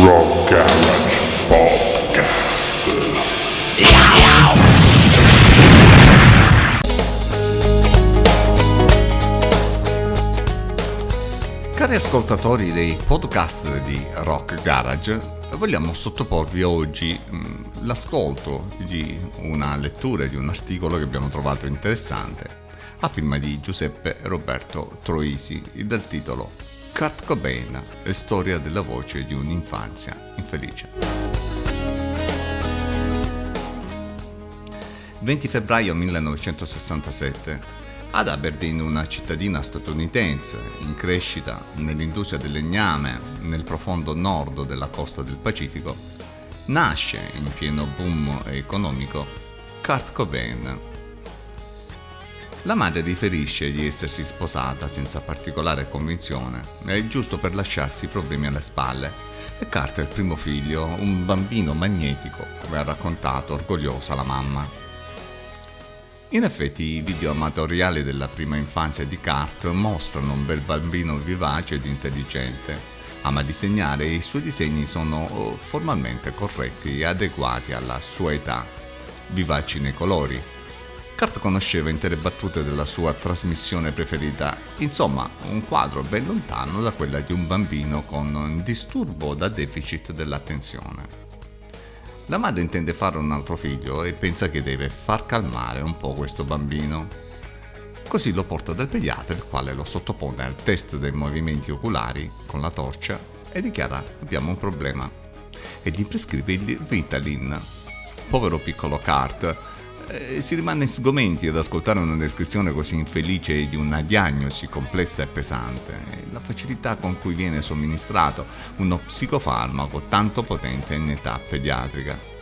Rock Garage Podcast. Cari ascoltatori dei podcast di Rock Garage, vogliamo sottoporvi oggi mh, l'ascolto di una lettura di un articolo che abbiamo trovato interessante a firma di Giuseppe Roberto Troisi dal titolo Kurt Cobain, storia della voce di un'infanzia infelice. 20 febbraio 1967 ad Aberdeen, una cittadina statunitense in crescita nell'industria del legname nel profondo nord della costa del Pacifico, nasce in pieno boom economico Kurt Cobain. La madre riferisce di essersi sposata senza particolare convinzione, è giusto per lasciarsi i problemi alle spalle. E è il primo figlio, un bambino magnetico, come ha raccontato orgogliosa la mamma. In effetti i video amatoriali della prima infanzia di Kurt mostrano un bel bambino vivace ed intelligente. Ama disegnare e i suoi disegni sono oh, formalmente corretti e adeguati alla sua età, vivaci nei colori. Kurt conosceva intere battute della sua trasmissione preferita, insomma un quadro ben lontano da quella di un bambino con un disturbo da deficit dell'attenzione. La madre intende fare un altro figlio e pensa che deve far calmare un po' questo bambino. Così lo porta dal pediatra, il quale lo sottopone al test dei movimenti oculari con la torcia e dichiara abbiamo un problema e gli prescrive il Ritalin. Povero piccolo Cart, eh, si rimane sgomenti ad ascoltare una descrizione così infelice di una diagnosi complessa e pesante, e la facilità con cui viene somministrato uno psicofarmaco tanto potente in età pediatrica.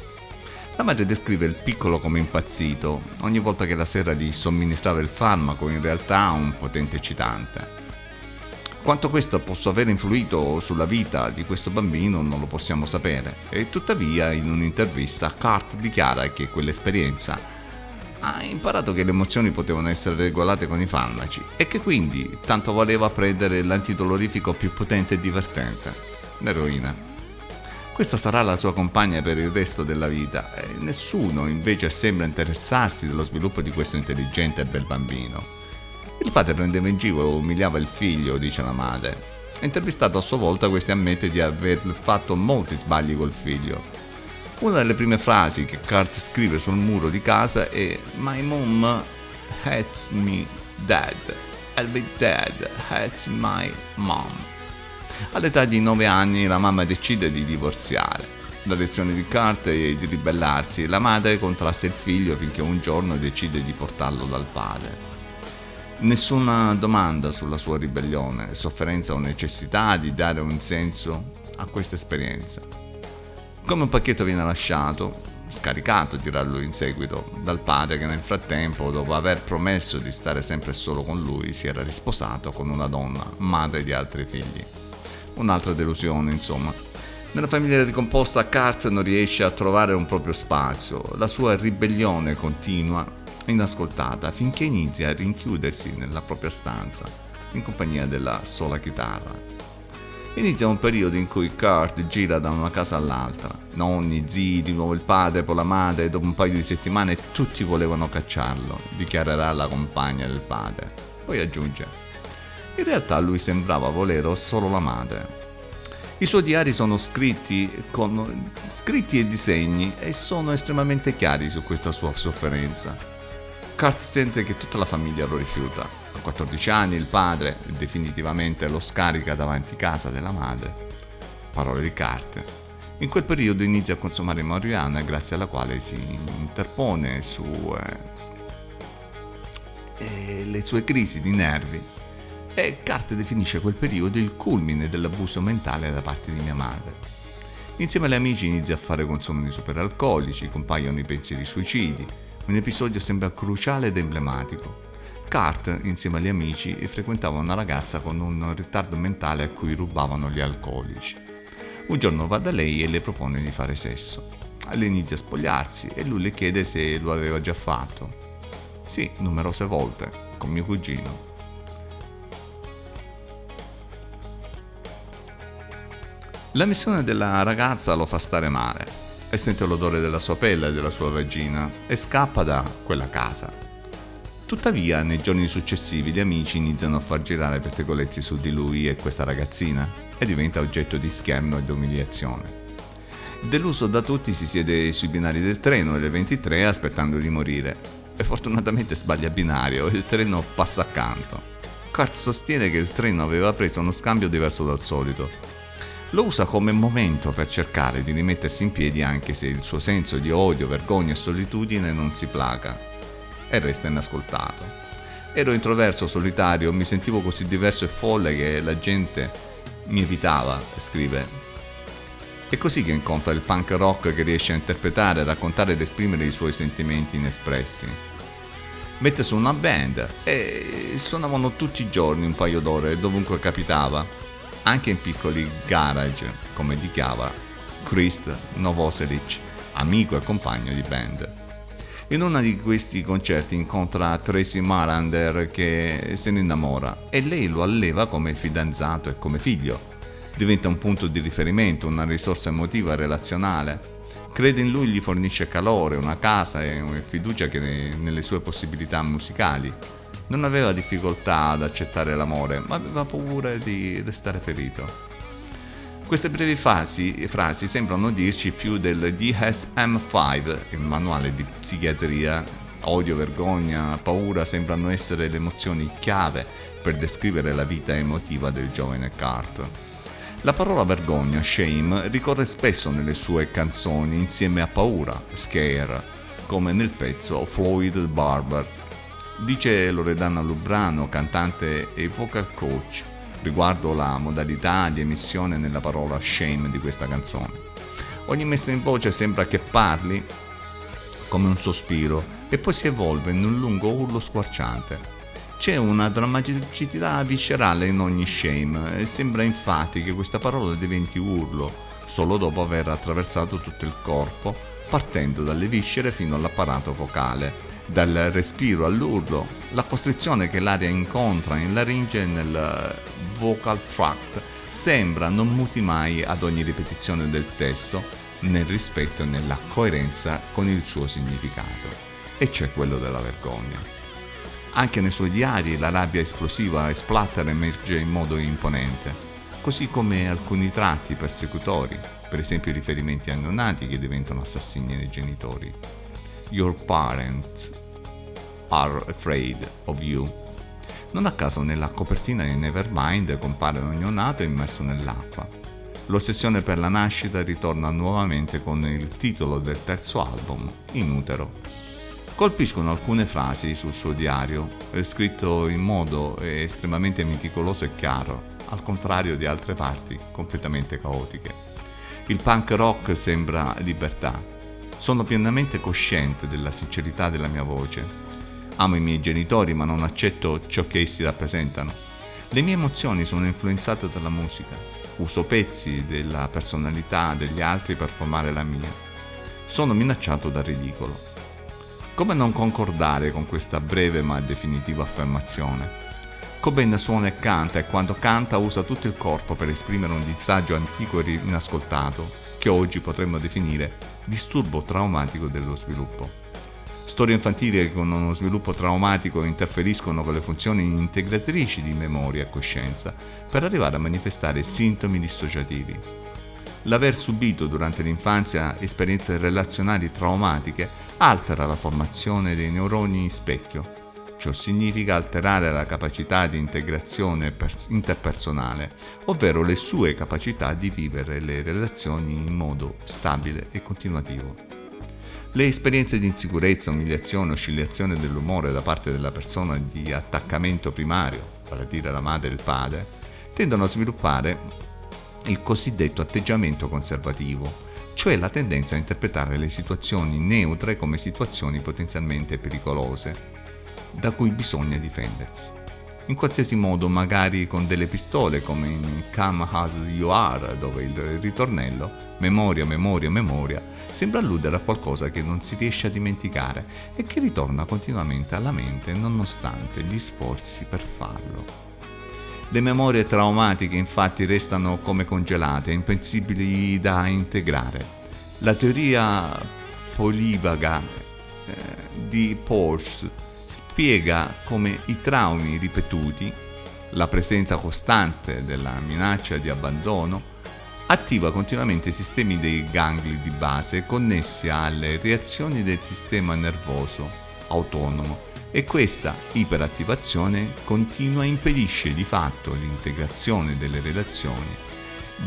La madre descrive il piccolo come impazzito, ogni volta che la sera gli somministrava il farmaco in realtà un potente eccitante. Quanto questo possa aver influito sulla vita di questo bambino non lo possiamo sapere e tuttavia in un'intervista Cart dichiara che quell'esperienza ha imparato che le emozioni potevano essere regolate con i farmaci e che quindi tanto valeva prendere l'antidolorifico più potente e divertente, l'eroina. Questa sarà la sua compagna per il resto della vita e nessuno invece sembra interessarsi dello sviluppo di questo intelligente e bel bambino. Il padre prendeva in giro e umiliava il figlio, dice la madre. Intervistato a sua volta, questi ammette di aver fatto molti sbagli col figlio una delle prime frasi che Kurt scrive sul muro di casa è My mom hates me dead. I'll be dead, hates my mom. All'età di 9 anni la mamma decide di divorziare. La lezione di Kurt è di ribellarsi la madre contrasta il figlio finché un giorno decide di portarlo dal padre. Nessuna domanda sulla sua ribellione, sofferenza o necessità di dare un senso a questa esperienza. Come un pacchetto viene lasciato, scaricato dirà lui in seguito, dal padre che nel frattempo, dopo aver promesso di stare sempre solo con lui, si era risposato con una donna, madre di altri figli. Un'altra delusione, insomma. Nella famiglia ricomposta Kurt non riesce a trovare un proprio spazio, la sua ribellione continua, inascoltata, finché inizia a rinchiudersi nella propria stanza, in compagnia della sola chitarra. Inizia un periodo in cui Kurt gira da una casa all'altra. Nonni, zii, di nuovo il padre, poi la madre, dopo un paio di settimane tutti volevano cacciarlo, dichiarerà la compagna del padre. Poi aggiunge, in realtà lui sembrava volere solo la madre. I suoi diari sono scritti, con, scritti e disegni e sono estremamente chiari su questa sua sofferenza. Kurt sente che tutta la famiglia lo rifiuta, a 14 anni il padre definitivamente lo scarica davanti casa della madre. Parole di carte. In quel periodo inizia a consumare marijuana grazie alla quale si interpone su eh, le sue crisi di nervi e Carte definisce quel periodo il culmine dell'abuso mentale da parte di mia madre. Insieme agli amici inizia a fare consumi di superalcolici, compaiono i pensieri suicidi. Un episodio sembra cruciale ed emblematico. Kurt, insieme agli amici, frequentava una ragazza con un ritardo mentale a cui rubavano gli alcolici. Un giorno va da lei e le propone di fare sesso. Lei inizia a spogliarsi e lui le chiede se lo aveva già fatto. Sì, numerose volte, con mio cugino. La missione della ragazza lo fa stare male e sente l'odore della sua pelle e della sua vagina e scappa da quella casa. Tuttavia, nei giorni successivi gli amici iniziano a far girare pettegolezzi su di lui e questa ragazzina e diventa oggetto di scherno ed umiliazione. Deluso da tutti si siede sui binari del treno alle 23 aspettando di morire e fortunatamente sbaglia binario e il treno passa accanto. Kurt sostiene che il treno aveva preso uno scambio diverso dal solito lo usa come momento per cercare di rimettersi in piedi anche se il suo senso di odio, vergogna e solitudine non si placa e resta inascoltato. Ero introverso, solitario, mi sentivo così diverso e folle che la gente mi evitava, scrive. È così che incontra il punk rock che riesce a interpretare, raccontare ed esprimere i suoi sentimenti inespressi. Mette su una band e suonavano tutti i giorni un paio d'ore dovunque capitava anche in piccoli garage, come dichiara Krist Novoselic, amico e compagno di band. In uno di questi concerti incontra Tracy Marander che se ne innamora e lei lo alleva come fidanzato e come figlio. Diventa un punto di riferimento, una risorsa emotiva e relazionale. Crede in lui, gli fornisce calore, una casa e fiducia nelle sue possibilità musicali non aveva difficoltà ad accettare l'amore, ma aveva paura di restare ferito. Queste brevi frasi, frasi sembrano dirci più del DSM-5, il manuale di psichiatria. Odio, vergogna, paura sembrano essere le emozioni chiave per descrivere la vita emotiva del giovane Cart. La parola vergogna, shame, ricorre spesso nelle sue canzoni insieme a paura, scare, come nel pezzo Floyd Barber Dice Loredana Lubrano, cantante e vocal coach, riguardo la modalità di emissione nella parola shame di questa canzone. Ogni messa in voce sembra che parli come un sospiro e poi si evolve in un lungo urlo squarciante. C'è una drammaticità viscerale in ogni shame e sembra infatti che questa parola diventi urlo solo dopo aver attraversato tutto il corpo, partendo dalle viscere fino all'apparato vocale dal respiro all'urlo, la costrizione che l'aria incontra in laringe e nel vocal tract sembra non muti mai ad ogni ripetizione del testo nel rispetto e nella coerenza con il suo significato. E c'è quello della vergogna. Anche nei suoi diari la rabbia esplosiva e splatter emerge in modo imponente, così come alcuni tratti persecutori, per esempio i riferimenti a neonati che diventano assassini dei genitori. Your parents are afraid of you. Non a caso nella copertina di Nevermind compare un neonato immerso nell'acqua. L'ossessione per la nascita ritorna nuovamente con il titolo del terzo album, In utero. Colpiscono alcune frasi sul suo diario, scritto in modo estremamente meticoloso e chiaro, al contrario di altre parti completamente caotiche. Il punk rock sembra libertà, sono pienamente cosciente della sincerità della mia voce. Amo i miei genitori ma non accetto ciò che essi rappresentano. Le mie emozioni sono influenzate dalla musica. Uso pezzi della personalità degli altri per formare la mia. Sono minacciato dal ridicolo. Come non concordare con questa breve ma definitiva affermazione? Cobain suona e canta e quando canta usa tutto il corpo per esprimere un disagio antico e inascoltato che oggi potremmo definire disturbo traumatico dello sviluppo. Storie infantili con uno sviluppo traumatico interferiscono con le funzioni integratrici di memoria e coscienza per arrivare a manifestare sintomi dissociativi. L'aver subito durante l'infanzia esperienze relazionali traumatiche altera la formazione dei neuroni specchio. Ciò significa alterare la capacità di integrazione interpersonale, ovvero le sue capacità di vivere le relazioni in modo stabile e continuativo. Le esperienze di insicurezza, umiliazione, oscillazione dell'umore da parte della persona di attaccamento primario, vale a dire la madre e il padre, tendono a sviluppare il cosiddetto atteggiamento conservativo, cioè la tendenza a interpretare le situazioni neutre come situazioni potenzialmente pericolose da cui bisogna difendersi. In qualsiasi modo, magari con delle pistole come in Come As You Are, dove il ritornello, memoria, memoria, memoria, sembra alludere a qualcosa che non si riesce a dimenticare e che ritorna continuamente alla mente nonostante gli sforzi per farlo. Le memorie traumatiche infatti restano come congelate, impensibili da integrare. La teoria polivaga eh, di Porsche spiega come i traumi ripetuti, la presenza costante della minaccia di abbandono, attiva continuamente i sistemi dei gangli di base connessi alle reazioni del sistema nervoso autonomo e questa iperattivazione continua impedisce di fatto l'integrazione delle relazioni,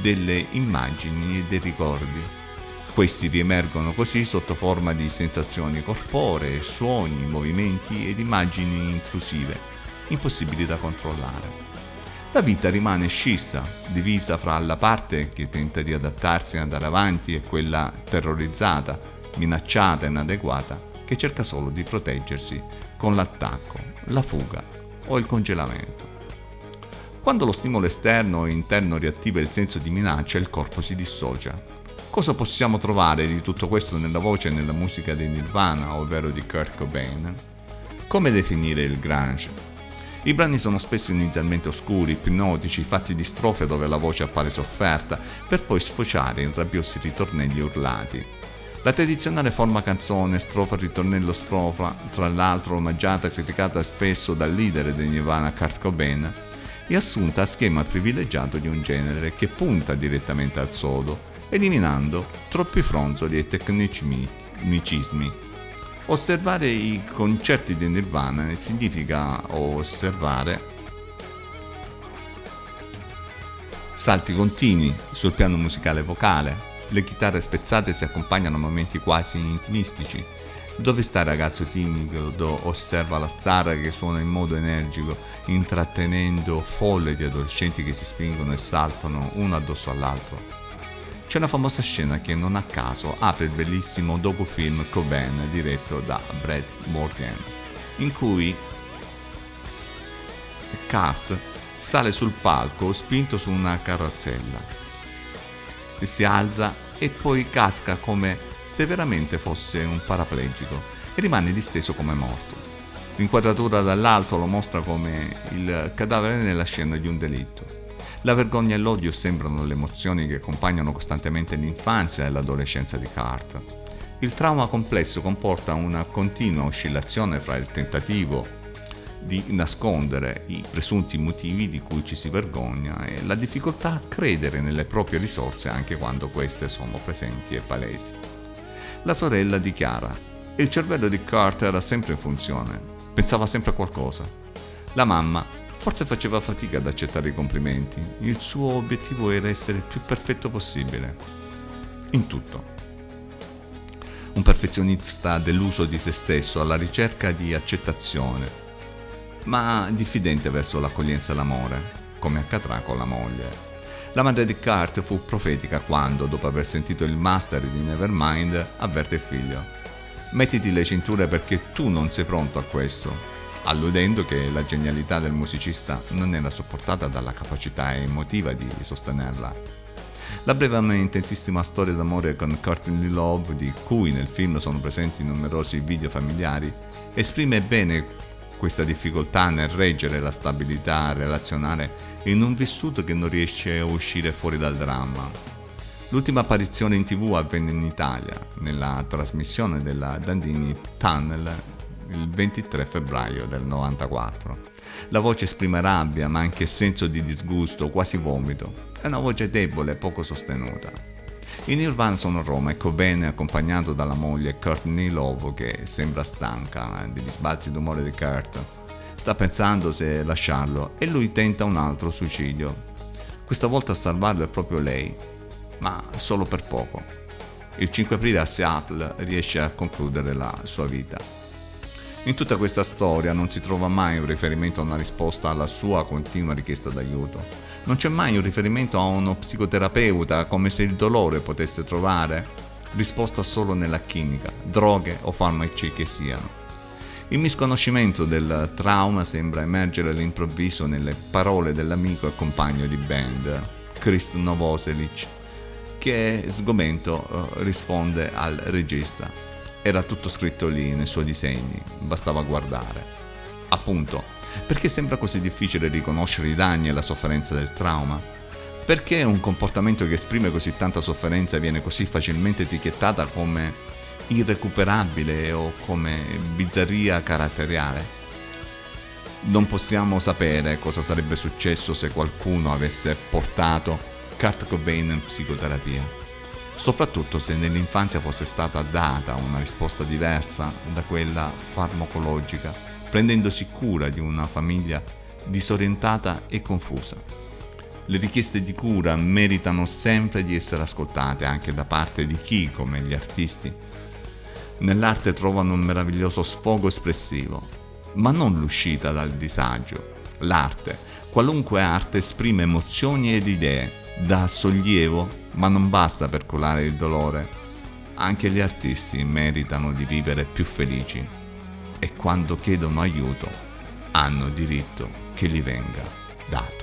delle immagini e dei ricordi. Questi riemergono così sotto forma di sensazioni corporee, suoni, movimenti ed immagini intrusive, impossibili da controllare. La vita rimane scissa, divisa fra la parte che tenta di adattarsi e andare avanti e quella terrorizzata, minacciata e inadeguata, che cerca solo di proteggersi con l'attacco, la fuga o il congelamento. Quando lo stimolo esterno o interno riattiva il senso di minaccia, il corpo si dissocia. Cosa possiamo trovare di tutto questo nella voce e nella musica di Nirvana, ovvero di Kurt Cobain? Come definire il grunge? I brani sono spesso inizialmente oscuri, ipnotici, fatti di strofe dove la voce appare sofferta, per poi sfociare in rabbiosi ritornelli urlati. La tradizionale forma canzone, strofa, ritornello, strofa, tra l'altro omaggiata e criticata spesso dal leader di Nirvana Kurt Cobain, è assunta a schema privilegiato di un genere che punta direttamente al sodo, eliminando troppi fronzoli e tecnicismi. Osservare i concerti di Nirvana significa osservare salti continui sul piano musicale vocale, le chitarre spezzate si accompagnano a momenti quasi intimistici. Dove sta il ragazzo timido osserva la star che suona in modo energico, intrattenendo folle di adolescenti che si spingono e saltano uno addosso all'altro. C'è una famosa scena che non a caso apre il bellissimo docufilm Cobain diretto da Brad Morgan, in cui Kurt sale sul palco spinto su una carrozzella. Si alza e poi casca come se veramente fosse un paraplegico e rimane disteso come morto. L'inquadratura dall'alto lo mostra come il cadavere nella scena di un delitto. La vergogna e l'odio sembrano le emozioni che accompagnano costantemente l'infanzia e l'adolescenza di Kurt. Il trauma complesso comporta una continua oscillazione fra il tentativo di nascondere i presunti motivi di cui ci si vergogna e la difficoltà a credere nelle proprie risorse anche quando queste sono presenti e palesi. La sorella dichiara: Il cervello di Kurt era sempre in funzione, pensava sempre a qualcosa. La mamma Forse faceva fatica ad accettare i complimenti. Il suo obiettivo era essere il più perfetto possibile. In tutto. Un perfezionista dell'uso di se stesso alla ricerca di accettazione, ma diffidente verso l'accoglienza e l'amore, come accadrà con la moglie. La madre di Kurt fu profetica quando, dopo aver sentito il master di Nevermind, avverte il figlio. Mettiti le cinture perché tu non sei pronto a questo alludendo che la genialità del musicista non era sopportata dalla capacità emotiva di sostenerla. La breve ma intensissima storia d'amore con Courtney Love, di cui nel film sono presenti numerosi video familiari, esprime bene questa difficoltà nel reggere la stabilità relazionale in un vissuto che non riesce a uscire fuori dal dramma. L'ultima apparizione in tv avvenne in Italia, nella trasmissione della Dandini Tunnel il 23 febbraio del 94. La voce esprime rabbia, ma anche senso di disgusto, quasi vomito. È una voce debole e poco sostenuta. I Nirvana sono a Roma e Cobain è accompagnato dalla moglie Courtney Love che sembra stanca degli sbalzi d'umore di Kurt. Sta pensando se lasciarlo e lui tenta un altro suicidio. Questa volta a salvarlo è proprio lei, ma solo per poco. Il 5 aprile a Seattle riesce a concludere la sua vita. In tutta questa storia non si trova mai un riferimento a una risposta alla sua continua richiesta d'aiuto. Non c'è mai un riferimento a uno psicoterapeuta come se il dolore potesse trovare risposta solo nella chimica, droghe o farmaci che siano. Il misconoscimento del trauma sembra emergere all'improvviso nelle parole dell'amico e compagno di band, Krist Novoselic, che sgomento eh, risponde al regista era tutto scritto lì nei suoi disegni, bastava guardare. Appunto, perché sembra così difficile riconoscere i danni e la sofferenza del trauma? Perché un comportamento che esprime così tanta sofferenza viene così facilmente etichettata come irrecuperabile o come bizzarria caratteriale? Non possiamo sapere cosa sarebbe successo se qualcuno avesse portato Kurt Cobain in psicoterapia, soprattutto se nell'infanzia fosse stata data una risposta diversa da quella farmacologica, prendendosi cura di una famiglia disorientata e confusa. Le richieste di cura meritano sempre di essere ascoltate anche da parte di chi, come gli artisti, nell'arte trovano un meraviglioso sfogo espressivo ma non l'uscita dal disagio. L'arte, qualunque arte, esprime emozioni ed idee, dà sollievo, ma non basta per colare il dolore. Anche gli artisti meritano di vivere più felici e quando chiedono aiuto hanno diritto che gli venga dato.